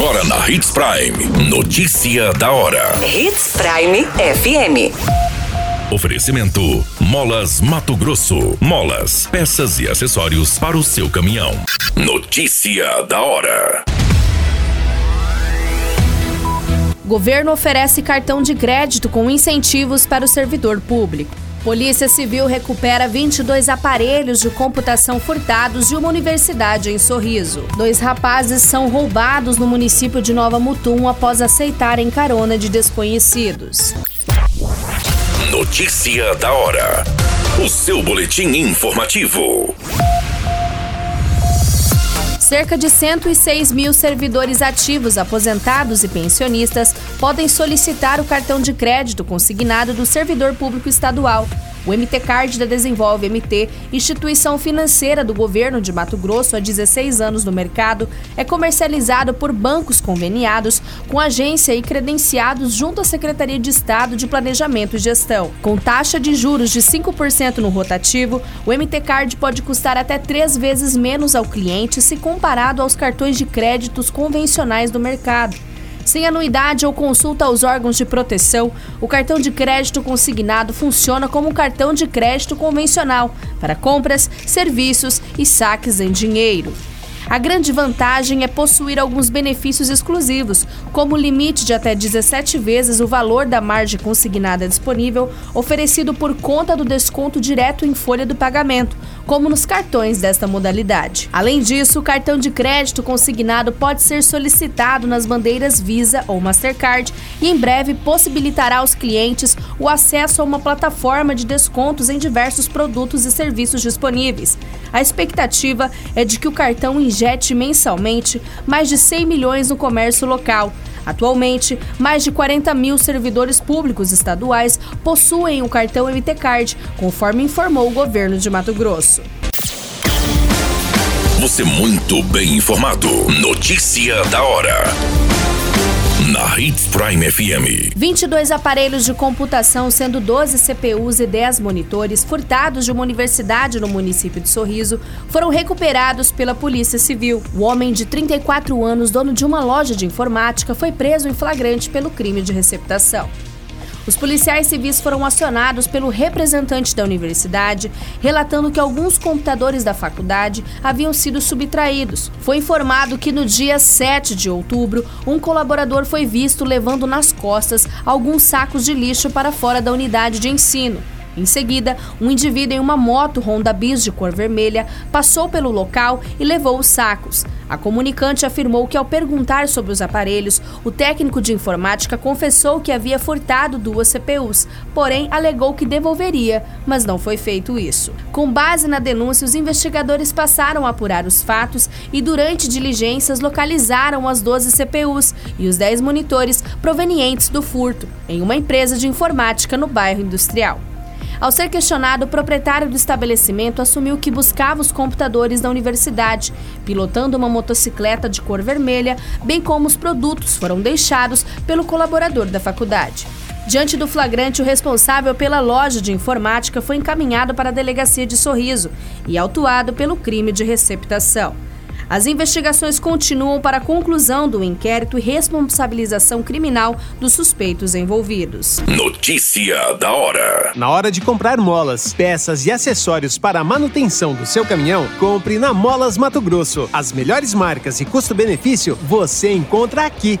Agora na Hits Prime. Notícia da hora. Hits Prime FM. Oferecimento: Molas Mato Grosso. Molas, peças e acessórios para o seu caminhão. Notícia da hora. Governo oferece cartão de crédito com incentivos para o servidor público. Polícia Civil recupera 22 aparelhos de computação furtados de uma universidade em Sorriso. Dois rapazes são roubados no município de Nova Mutum após aceitarem carona de desconhecidos. Notícia da hora. O seu boletim informativo. Cerca de 106 mil servidores ativos, aposentados e pensionistas podem solicitar o cartão de crédito consignado do servidor público estadual. O MT Card da Desenvolve MT, instituição financeira do governo de Mato Grosso há 16 anos no mercado, é comercializado por bancos conveniados com agência e credenciados junto à Secretaria de Estado de Planejamento e Gestão. Com taxa de juros de 5% no rotativo, o MT Card pode custar até três vezes menos ao cliente se comparado aos cartões de créditos convencionais do mercado. Sem anuidade ou consulta aos órgãos de proteção, o cartão de crédito consignado funciona como um cartão de crédito convencional para compras, serviços e saques em dinheiro. A grande vantagem é possuir alguns benefícios exclusivos, como o limite de até 17 vezes o valor da margem consignada disponível, oferecido por conta do desconto direto em folha do pagamento, como nos cartões desta modalidade. Além disso, o cartão de crédito consignado pode ser solicitado nas bandeiras Visa ou Mastercard e em breve possibilitará aos clientes o acesso a uma plataforma de descontos em diversos produtos e serviços disponíveis. A expectativa é de que o cartão injete mensalmente mais de 100 milhões no comércio local. Atualmente, mais de 40 mil servidores públicos estaduais possuem o cartão MT Card, conforme informou o governo de Mato Grosso. Você muito bem informado. Notícia da hora. Na Hits Prime FM. 22 aparelhos de computação, sendo 12 CPUs e 10 monitores, furtados de uma universidade no município de Sorriso, foram recuperados pela Polícia Civil. O homem de 34 anos, dono de uma loja de informática, foi preso em flagrante pelo crime de receptação. Os policiais civis foram acionados pelo representante da universidade, relatando que alguns computadores da faculdade haviam sido subtraídos. Foi informado que no dia 7 de outubro, um colaborador foi visto levando nas costas alguns sacos de lixo para fora da unidade de ensino. Em seguida, um indivíduo em uma moto Honda Bis de cor vermelha passou pelo local e levou os sacos. A comunicante afirmou que, ao perguntar sobre os aparelhos, o técnico de informática confessou que havia furtado duas CPUs, porém alegou que devolveria, mas não foi feito isso. Com base na denúncia, os investigadores passaram a apurar os fatos e, durante diligências, localizaram as 12 CPUs e os 10 monitores provenientes do furto, em uma empresa de informática no bairro industrial. Ao ser questionado, o proprietário do estabelecimento assumiu que buscava os computadores da universidade, pilotando uma motocicleta de cor vermelha, bem como os produtos foram deixados pelo colaborador da faculdade. Diante do flagrante, o responsável pela loja de informática foi encaminhado para a delegacia de Sorriso e autuado pelo crime de receptação. As investigações continuam para a conclusão do inquérito e responsabilização criminal dos suspeitos envolvidos. Notícia da hora. Na hora de comprar molas, peças e acessórios para a manutenção do seu caminhão, compre na Molas Mato Grosso. As melhores marcas e custo-benefício você encontra aqui.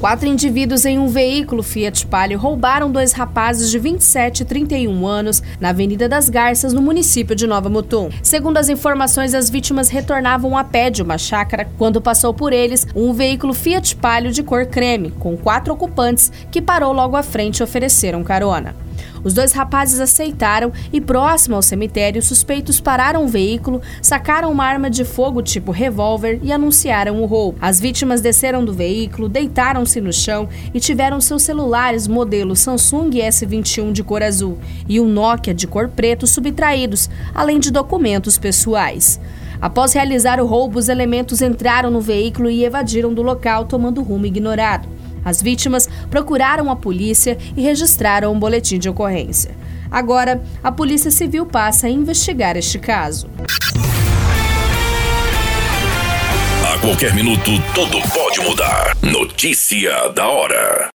Quatro indivíduos em um veículo Fiat Palio roubaram dois rapazes de 27 e 31 anos na Avenida das Garças, no município de Nova Mutum. Segundo as informações, as vítimas retornavam a pé de uma chácara quando passou por eles um veículo Fiat Palio de cor creme, com quatro ocupantes que parou logo à frente e ofereceram carona. Os dois rapazes aceitaram e, próximo ao cemitério, suspeitos pararam o veículo, sacaram uma arma de fogo tipo revólver e anunciaram o roubo. As vítimas desceram do veículo, deitaram-se no chão e tiveram seus celulares modelo Samsung S21 de cor azul e um Nokia de cor preto subtraídos, além de documentos pessoais. Após realizar o roubo, os elementos entraram no veículo e evadiram do local, tomando rumo ignorado. As vítimas procuraram a polícia e registraram um boletim de ocorrência. Agora, a Polícia Civil passa a investigar este caso. A qualquer minuto, tudo pode mudar. Notícia da hora.